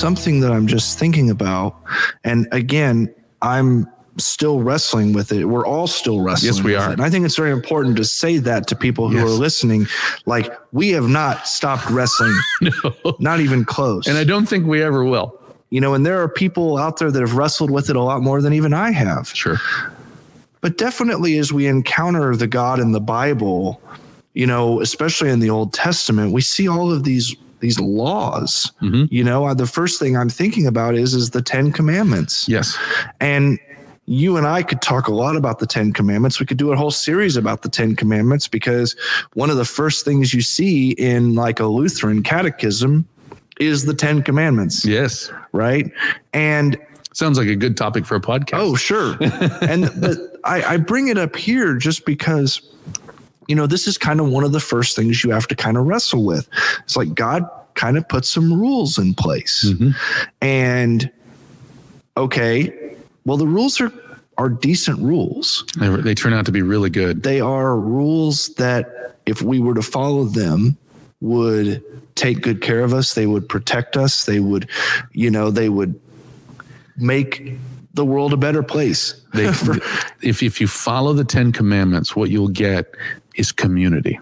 So, something that I'm just thinking about, and again, I'm still wrestling with it. We're all still wrestling. Yes, we with are. it. And I think it's very important to say that to people who Yes. are listening. Like, we have not stopped wrestling, No. not even close. And I don't think we ever will. you know, and there are people out there that have wrestled with it a lot more than even I have. Sure. But definitely, as we encounter the God in the Bible, you know, especially in the Old Testament, we see all of these these laws. Mhm. You know, the first thing I'm thinking about is is the Ten Commandments. Yes. And you and I could talk a lot about the Ten Commandments. We could do a whole series about the Ten Commandments because one of the first things you see in like a Lutheran catechism is the Ten Commandments, Yes. right? And Sounds like a good topic for a podcast. Oh, sure. and but I, I bring it up here just because, you know, this is kind of one of the first things you have to kind of wrestle with. It's like God kind of put some rules in place. Mhm. And okay, well, the rules are are decent rules. They, they turn out to be really good. They are rules that if we were to follow them would take good care of us, they would protect us, they would, you know, they would make the world a better place. They, if if you follow the Ten Commandments, what you'll get is community.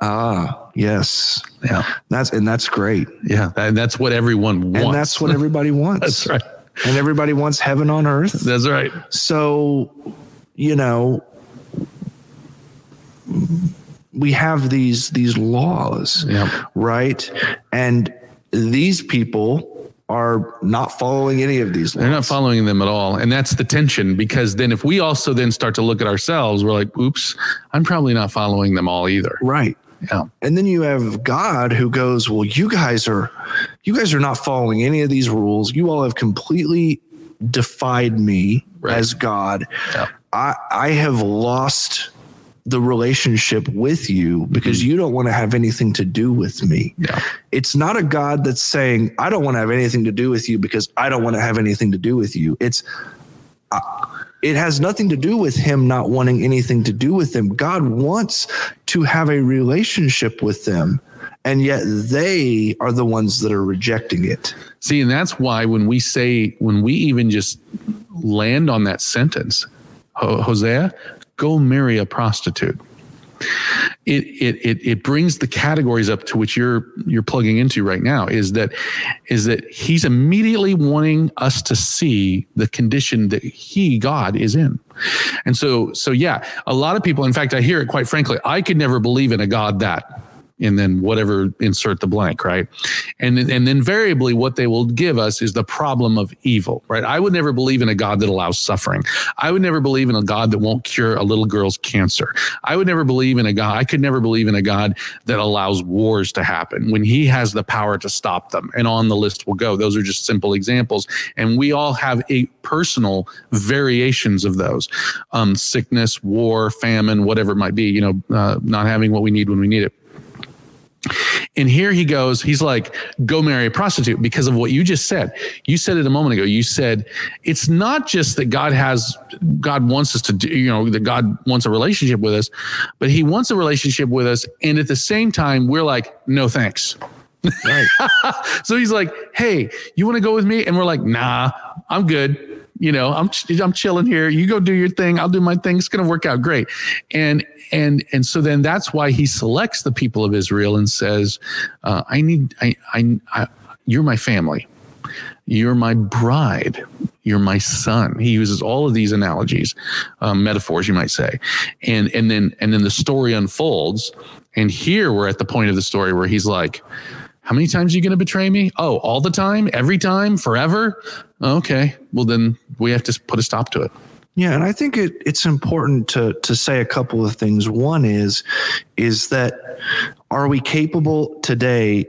Ah, yes. Yeah. That's and that's great. Yeah. And that's what everyone wants. And that's what everybody wants. that's right. And everybody wants heaven on earth. That's right. So, you know, we have these these laws, Yeah. right? And these people are not following any of these laws. They're not following them at all. And that's the tension because then if we also then start to look at ourselves, we're like, oops, I'm probably not following them all either. right. Yeah. And then you have God who goes, "Well, you guys are you guys are not following any of these rules. You all have completely defied me Right. as God. Yeah. I I have lost the relationship with you because you don't want to have anything to do with me. Yeah. It's not a God that's saying, I don't want to have anything to do with you because I don't want to have anything to do with you. It's uh, it has nothing to do with him not wanting anything to do with them. God wants to have a relationship with them, and yet they are the ones that are rejecting it. See, and that's why when we say, when we even just land on that sentence, Ho- Hosea, go marry a prostitute. It, it it it brings the categories up to which you're you're plugging into right now is that is that he's immediately wanting us to see the condition that he God is in. And so so yeah, a lot of people in fact I hear it quite frankly I could never believe in a God that and then whatever insert the blank right? And and invariably what they will give us is the problem of evil right? I would never believe in a god that allows suffering. I would never believe in a god that won't cure a little girl's cancer. I would never believe in a god i could never believe in a god that allows wars to happen when he has the power to stop them and on the list will go. Those are just simple examples. And we all have a personal variations of those. Um, sickness war famine whatever it might be you know uh, not having what we need when we need it and here he goes, he's like, go marry a prostitute because of what you just said. You said it a moment ago. You said it's not just that God has, God wants us to do, you know, that God wants a relationship with us, but he wants a relationship with us. And at the same time, we're like, no thanks. Right. So he's like, hey, you want to go with me? And we're like, nah, I'm good. You know, I'm I'm chilling here. You go do your thing. I'll do my thing. It's gonna work out great. And and and so then that's why he selects the people of Israel and says, uh, I need I, I I you're my family. You're my bride. You're my son. He uses all of these analogies, um, metaphors, you might say, and and then and then the story unfolds. And here we're at the point of the story where he's like, how many times are you going to betray me? Oh, all the time, every time, forever. Okay, well then we have to put a stop to it. Yeah, and I think it, it's important to to say a couple of things. One is is that are we capable today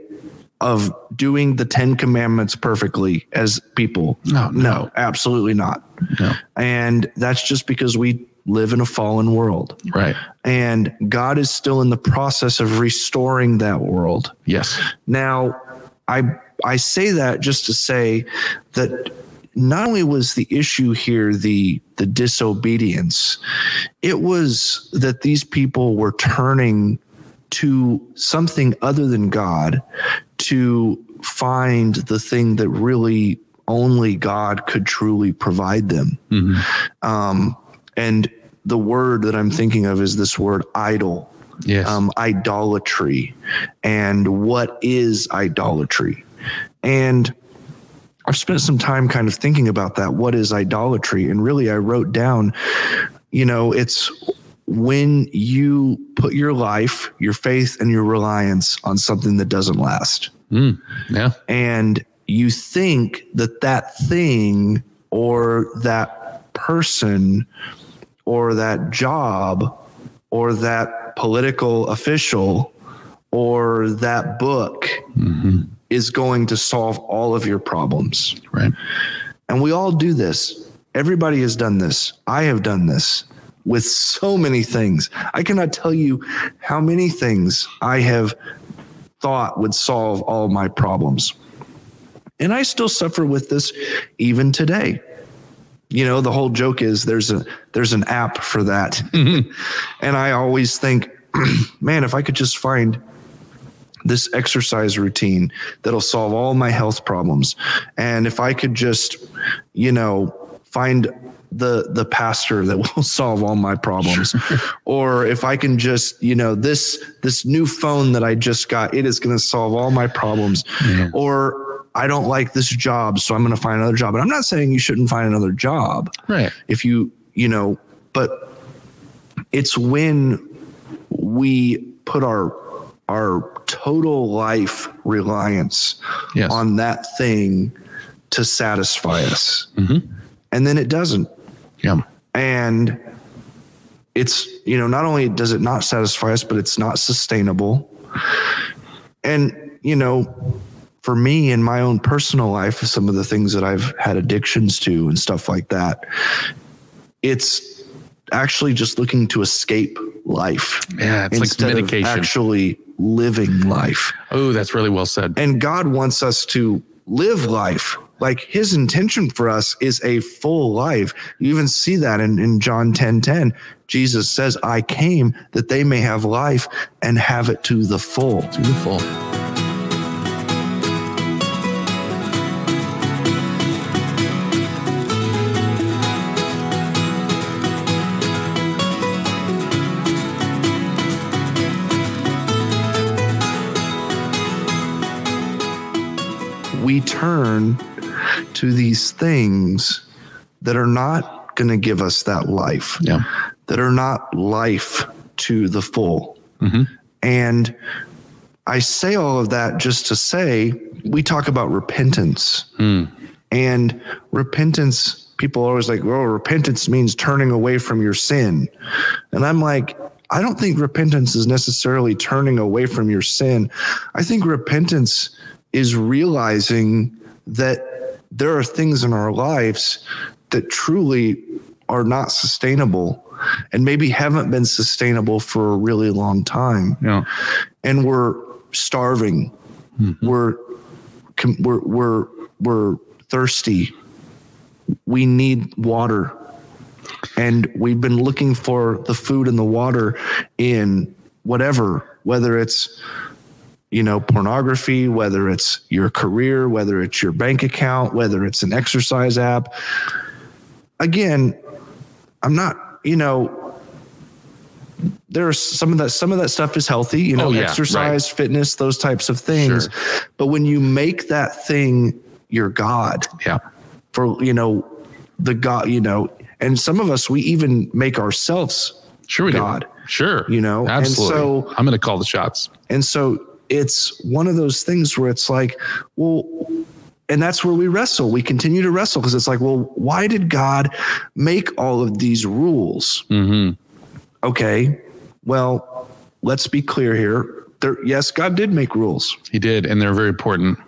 of doing the Ten Commandments perfectly as people? No, no. no, absolutely not. No. And that's just because we live in a fallen world. Right. And God is still in the process of restoring that world. Yes. Now, I I say that just to say that not only was the issue here the the disobedience, it was that these people were turning to something other than God to find the thing that really only God could truly provide them. Mm-hmm. Um, and the word that I'm thinking of is this word idol, Yes. um, idolatry. And what is idolatry? And I've spent some time kind of thinking about that. What is idolatry? And really, I wrote down, you know, it's when you put your life, your faith, and your reliance on something that doesn't last Mm, yeah. and you think that that thing or that person or that job or that political official or that book hmm is going to solve all of your problems. Right. And we all do this. Everybody has done this. I have done this with so many things. I cannot tell you how many things I have thought would solve all my problems. And I still suffer with this even today. You know, the whole joke is there's a there's an app for that. Mm-hmm. and I always think, man, if I could just find this exercise routine that'll solve all my health problems. And if I could just, you know, find the the pastor that will solve all my problems or if i can just you know this this new phone that i just got it is going to solve all my problems Yeah. or i don't like this job so i'm going to find another job and i'm not saying you shouldn't find another job Right. if you you know but it's when we put our our total life reliance Yes. on that thing to satisfy us Mhm. and then it doesn't Yeah. and it's you know not only does it not satisfy us but it's not sustainable and you know for me in my own personal life some of the things that i've had addictions to and stuff like that it's actually just looking to escape life Yeah. It's like instead medication. of actually living life oh, that's really well said. and God wants us to live life. Like his intention for us is a full life. You even see that in, in John 10 10. Jesus says, I came that they may have life and have it to the full. To the full. We turn to these things that are not going to give us that life, Yeah. that are not life to the full. Mhm. And I say all of that just to say we talk about repentance. Mm. And repentance, people are always like, well, repentance means turning away from your sin. And I'm like, I don't think repentance is necessarily turning away from your sin. I think repentance is realizing that there are things in our lives that truly are not sustainable and maybe haven't been sustainable for a really long time Yeah. and we're starving. Mm-hmm. We're we're we're we're thirsty. We need water. And we've been looking for the food and the water in whatever, whether it's you know, pornography, whether it's your career, whether it's your bank account, whether it's an exercise app. Again, I'm not, you know, there's some of that some of that stuff is healthy, you know, Oh, yeah, exercise, fitness, those types of things. But when you make that thing your God Yeah. for, you know, the God, you know, and some of us we even make ourselves Sure we God, do. Sure. you know, and Absolutely. so- I'm going to call the shots. And so it's one of those things where it's like, well, and that's where we wrestle. We continue to wrestle because it's like, well, why did God make all of these rules? hmm Okay, well, let's be clear here. There, yes, God did make rules. He did, and they're very important.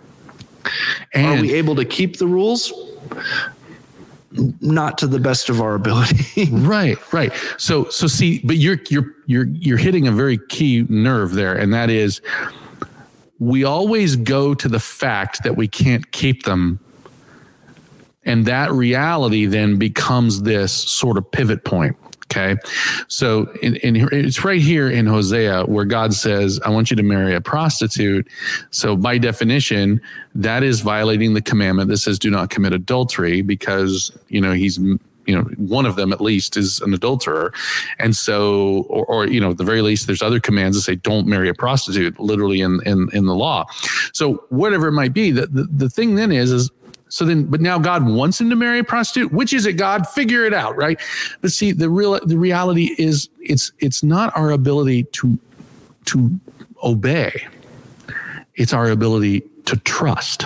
And Are we able to keep the rules? Not to the best of our ability. right, right. So, so see, but you're you're you're you're hitting a very key nerve there, and that is, we always go to the fact that we can't keep them, and that reality then becomes this sort of pivot point. Okay. So in, in, it's right here in Hosea where God says, I want you to marry a prostitute. So by definition, that is violating the commandment that says, do not commit adultery because, you know, he's you know one of them at least is an adulterer and so or, or you know at the very least there's other commands that say don't marry a prostitute literally in in, in the law so whatever it might be the, the, the thing then is is so then, but now God wants him to marry a prostitute. Which is it, God? Figure it out, right? But see, the real the reality is it's it's not our ability to to obey. It's our ability to trust.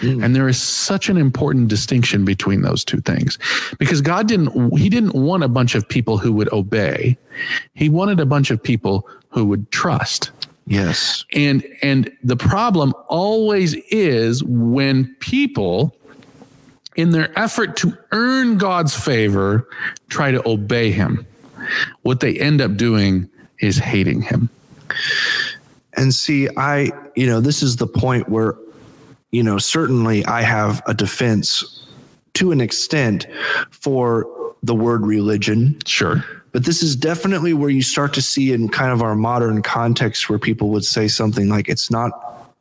Mm. And there is such an important distinction between those two things. Because God didn't he didn't want a bunch of people who would obey. He wanted a bunch of people who would trust. Yes. And and the problem always is when people in their effort to earn God's favor, try to obey him. What they end up doing is hating him. And see, I, you know, this is the point where, you know, certainly I have a defense to an extent for the word religion. Sure. But this is definitely where you start to see in kind of our modern context where people would say something like it's not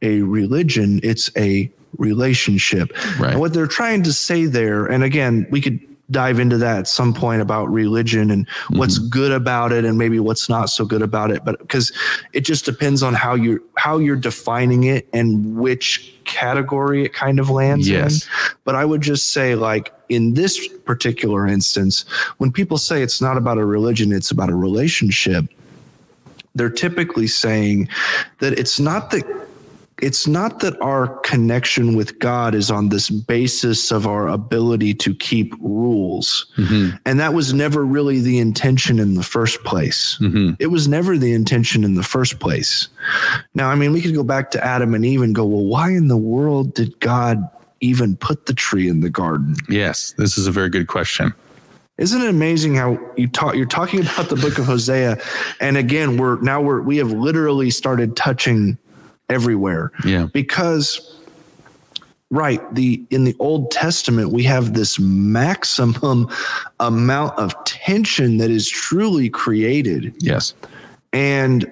a religion, it's a relationship. Right. And what they're trying to say there, and again, we could dive into that at some point about religion and mm-hmm. what's good about it and maybe what's not so good about it but because it just depends on how you how you're defining it and which category it kind of lands yes. in but i would just say like in this particular instance when people say it's not about a religion it's about a relationship they're typically saying that it's not that it's not that our connection with God is on this basis of our ability to keep rules. Mm-hmm. And that was never really the intention in the first place. Mm-hmm. It was never the intention in the first place. Now, I mean, we could go back to Adam and Eve and go, well, why in the world did God even put the tree in the garden? Yes, this is a very good question. Isn't it amazing how you talk? You're talking about the book of Hosea, and again, we're now we're we have literally started touching everywhere. Yeah. Because right, the in the Old Testament we have this maximum amount of tension that is truly created. Yes. And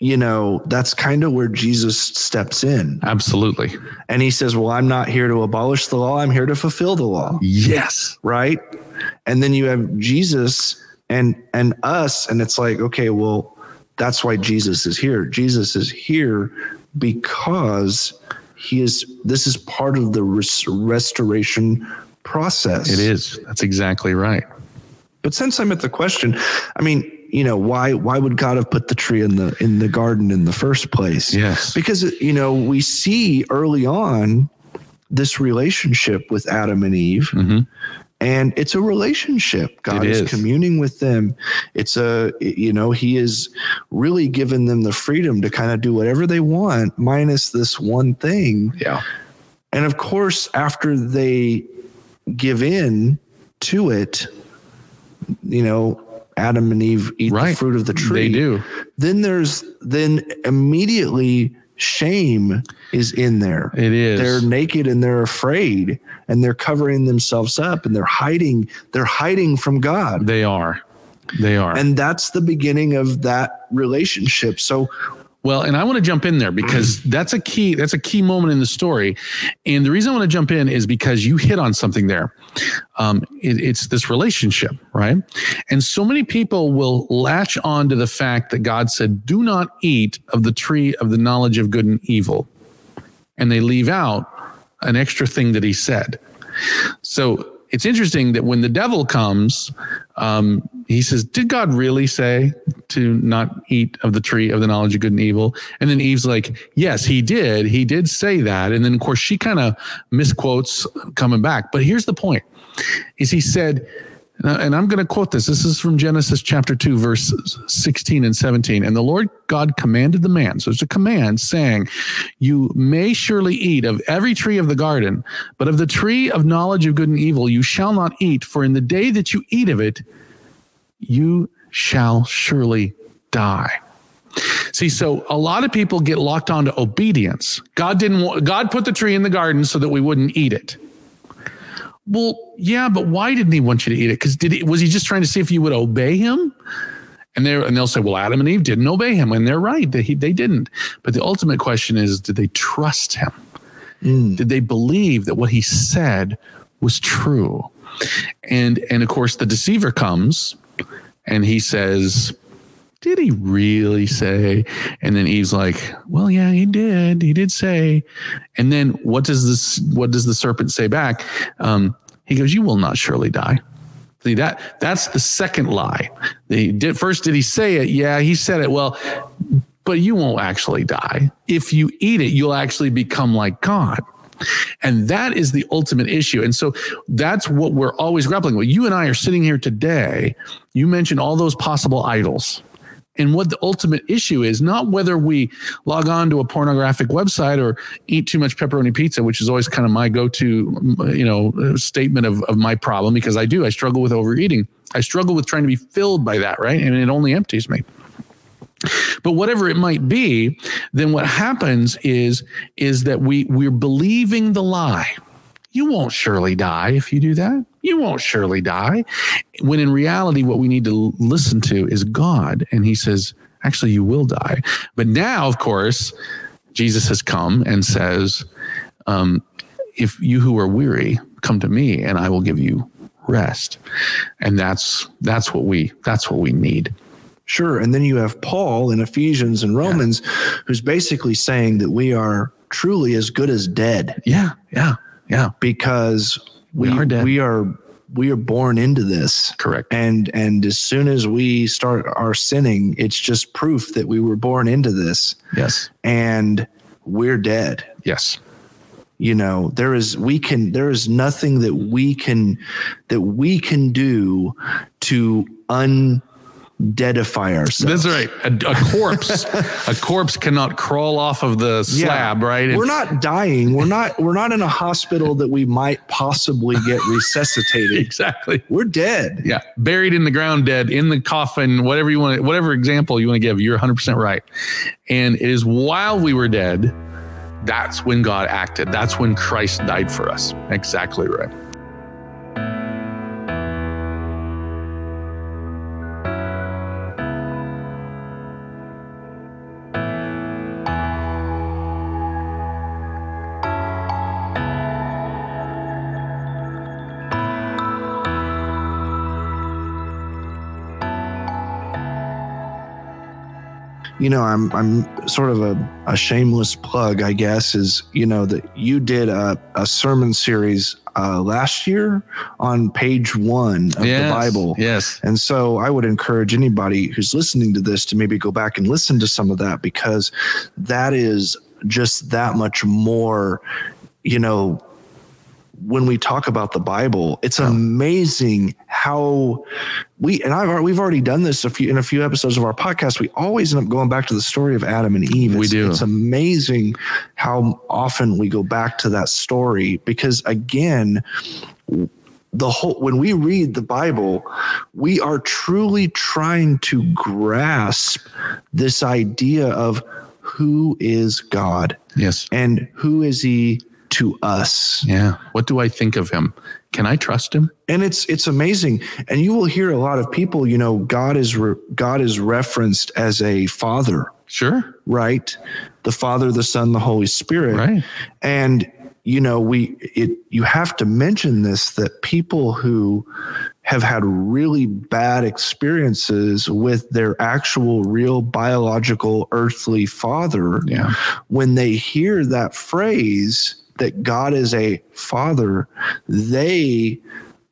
you know, that's kind of where Jesus steps in. Absolutely. And he says, Well, I'm not here to abolish the law, I'm here to fulfill the law. Yes. Right. And then you have Jesus and and us, and it's like, okay, well, that's why Jesus is here. Jesus is here because he is this is part of the res- restoration process. It is. That's exactly right. But since I'm at the question, I mean, you know, why why would God have put the tree in the in the garden in the first place? Yes. Because you know, we see early on this relationship with Adam and Eve. Mm-hmm and it's a relationship god is. is. communing with them it's a you know he is really given them the freedom to kind of do whatever they want minus this one thing yeah and of course after they give in to it you know adam and eve eat right. the fruit of the tree they do then there's then immediately shame is in there. It is. They're naked and they're afraid and they're covering themselves up and they're hiding. They're hiding from God. They are. They are. And that's the beginning of that relationship. So well, and I want to jump in there because that's a key that's a key moment in the story. And the reason I want to jump in is because you hit on something there. Um, it, it's this relationship, right? And so many people will latch on to the fact that God said, "Do not eat of the tree of the knowledge of good and evil," and they leave out an extra thing that He said. So it's interesting that when the devil comes, um, he says, Did God really say to not eat of the tree of the knowledge of good and evil? And then Eve's like, Yes, he did. He did say that. And then, of course, she kind of misquotes coming back. But here's the point is he said, uh, and I'm going to quote this. This is from Genesis chapter 2, verse 16 and 17. And the Lord God commanded the man, so it's a command saying, You may surely eat of every tree of the garden, but of the tree of knowledge of good and evil you shall not eat, for in the day that you eat of it, you shall surely die. See, so a lot of people get locked onto obedience. God didn't God put the tree in the garden so that we wouldn't eat it. Well, yeah, but why didn't he want you to eat it? Because did he was he just trying to see if you would obey him? And they and they'll say, well, Adam and Eve didn't obey him, and they're right. They they didn't. But the ultimate question is, did they trust him? Mm. Did they believe that what he said was true? And and of course, the deceiver comes, and he says, did he really say? And then Eve's like, well, yeah, he did. He did say. And then what does this? What does the serpent say back? Um, he goes, you will not surely die. See that that's the second lie. The did first did he say it? Yeah, he said it. Well, but you won't actually die. If you eat it, you'll actually become like God. And that is the ultimate issue. And so that's what we're always grappling with. You and I are sitting here today. You mentioned all those possible idols. And what the ultimate issue is not whether we log on to a pornographic website or eat too much pepperoni pizza, which is always kind of my go-to, mm, you know, statement of, of my problem because I do. I struggle with overeating. I struggle with trying to be filled by that, right? And it only empties me. But whatever it might be, then what happens is is that we we're believing the lie. You won't surely die if you do that. You won't surely die. When in reality, what we need to listen to is God. And he says, actually, you will die. But now, of course, Jesus has come and says, um, if you who are weary, come to me and I will give you rest. And that's that's what we that's what we need. Sure. And then you have Paul in Ephesians and Romans, yeah. who's basically saying that we are truly as good as dead. Yeah. Yeah. Yeah. Because we, we are dead. We are we are born into this. Correct. And and as soon as we start our sinning, it's just proof that we were born into this. Yes. And we're dead. Yes. You know, there is we can there is nothing that we can that we can do to un deadify ourselves. That's right. A, a corpse, a corpse cannot crawl off of the slab, yeah. right? It's, we're not dying. We're not. We're not in a hospital that we might possibly get resuscitated. exactly. We're dead. Yeah, buried in the ground, dead in the coffin. Whatever you want. Whatever example you want to give, you're 100 percent right. And it is while we were dead. That's when God acted. That's when Christ died for us. Exactly right. You know, I'm I'm sort of a, a shameless plug, I guess, is you know that you did a, a sermon series uh, last year on page one of yes, the Bible. Yes. And so I would encourage anybody who's listening to this to maybe go back and listen to some of that because that is just that much more, you know, when we talk about the Bible, it's amazing how we and I've we've already done this a few in a few episodes of our podcast. We always end up going back to the story of Adam and Eve. It's, we do. It's amazing how often we go back to that story because again, the whole when we read the Bible, we are truly trying to grasp this idea of who is God. Yes. And who is he to us. Yeah. What do I think of him? Can I trust him? And it's it's amazing. And you will hear a lot of people, you know, God is re- God is referenced as a father. Sure. Right? The Father, the Son, the Holy Spirit. Right. And you know, we it you have to mention this that people who have had really bad experiences with their actual real biological earthly father yeah. when they hear that phrase that God is a father, they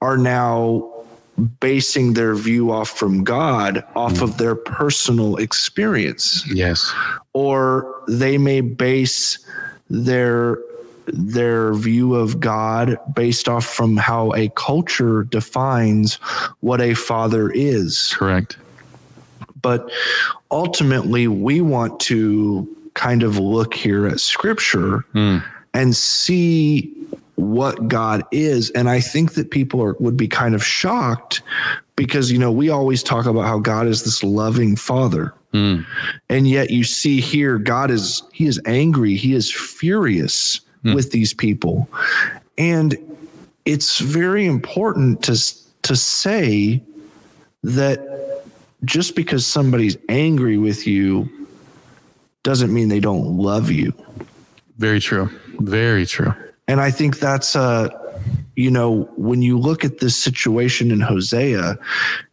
are now basing their view off from God off mm. of their personal experience. Yes. Or they may base their their view of God based off from how a culture defines what a father is. Correct. But ultimately we want to kind of look here at scripture mm and see what God is. And I think that people are, would be kind of shocked because, you know, we always talk about how God is this loving father. Mm. And yet you see here, God is, he is angry. He is furious mm. with these people. And it's very important to to say that just because somebody's angry with you doesn't mean they don't love you. Very true. Very true. And I think that's uh you know, when you look at this situation in Hosea,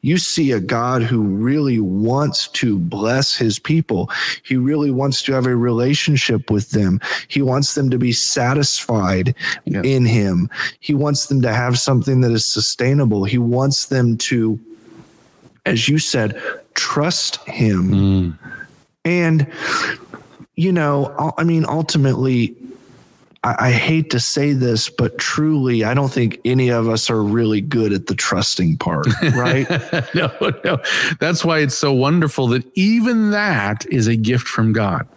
you see a God who really wants to bless his people. He really wants to have a relationship with them. He wants them to be satisfied yes. in him. He wants them to have something that is sustainable. He wants them to, as you said, trust him. Mm. And, you know, I mean, ultimately, I, I hate to say this, but truly, I don't think any of us are really good at the trusting part, right? no, no. That's why it's so wonderful that even that is a gift from God.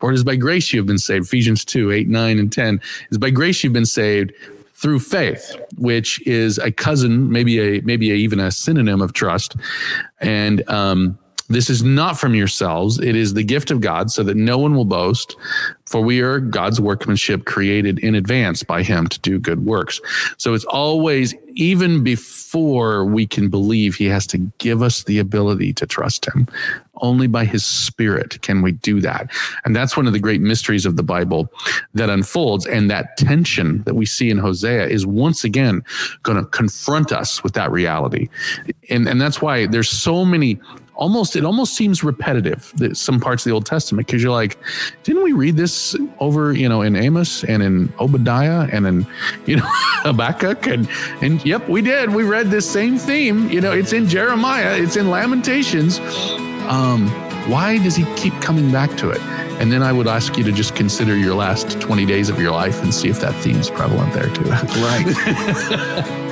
For it is by grace you have been saved. Ephesians 2, 8, 9, and 10 is by grace you've been saved through faith, which is a cousin, maybe a maybe a, even a synonym of trust. And um, this is not from yourselves. It is the gift of God, so that no one will boast. For we are God's workmanship created in advance by Him to do good works. So it's always, even before we can believe, He has to give us the ability to trust Him. Only by His Spirit can we do that. And that's one of the great mysteries of the Bible that unfolds. And that tension that we see in Hosea is once again going to confront us with that reality. And, and that's why there's so many almost it almost seems repetitive that some parts of the Old Testament because you're like, didn't we read this over you know in Amos and in Obadiah and in you know Habakkuk and and yep we did we read this same theme you know it's in Jeremiah it's in Lamentations. Um, why does he keep coming back to it? And then I would ask you to just consider your last 20 days of your life and see if that theme's prevalent there too. Right.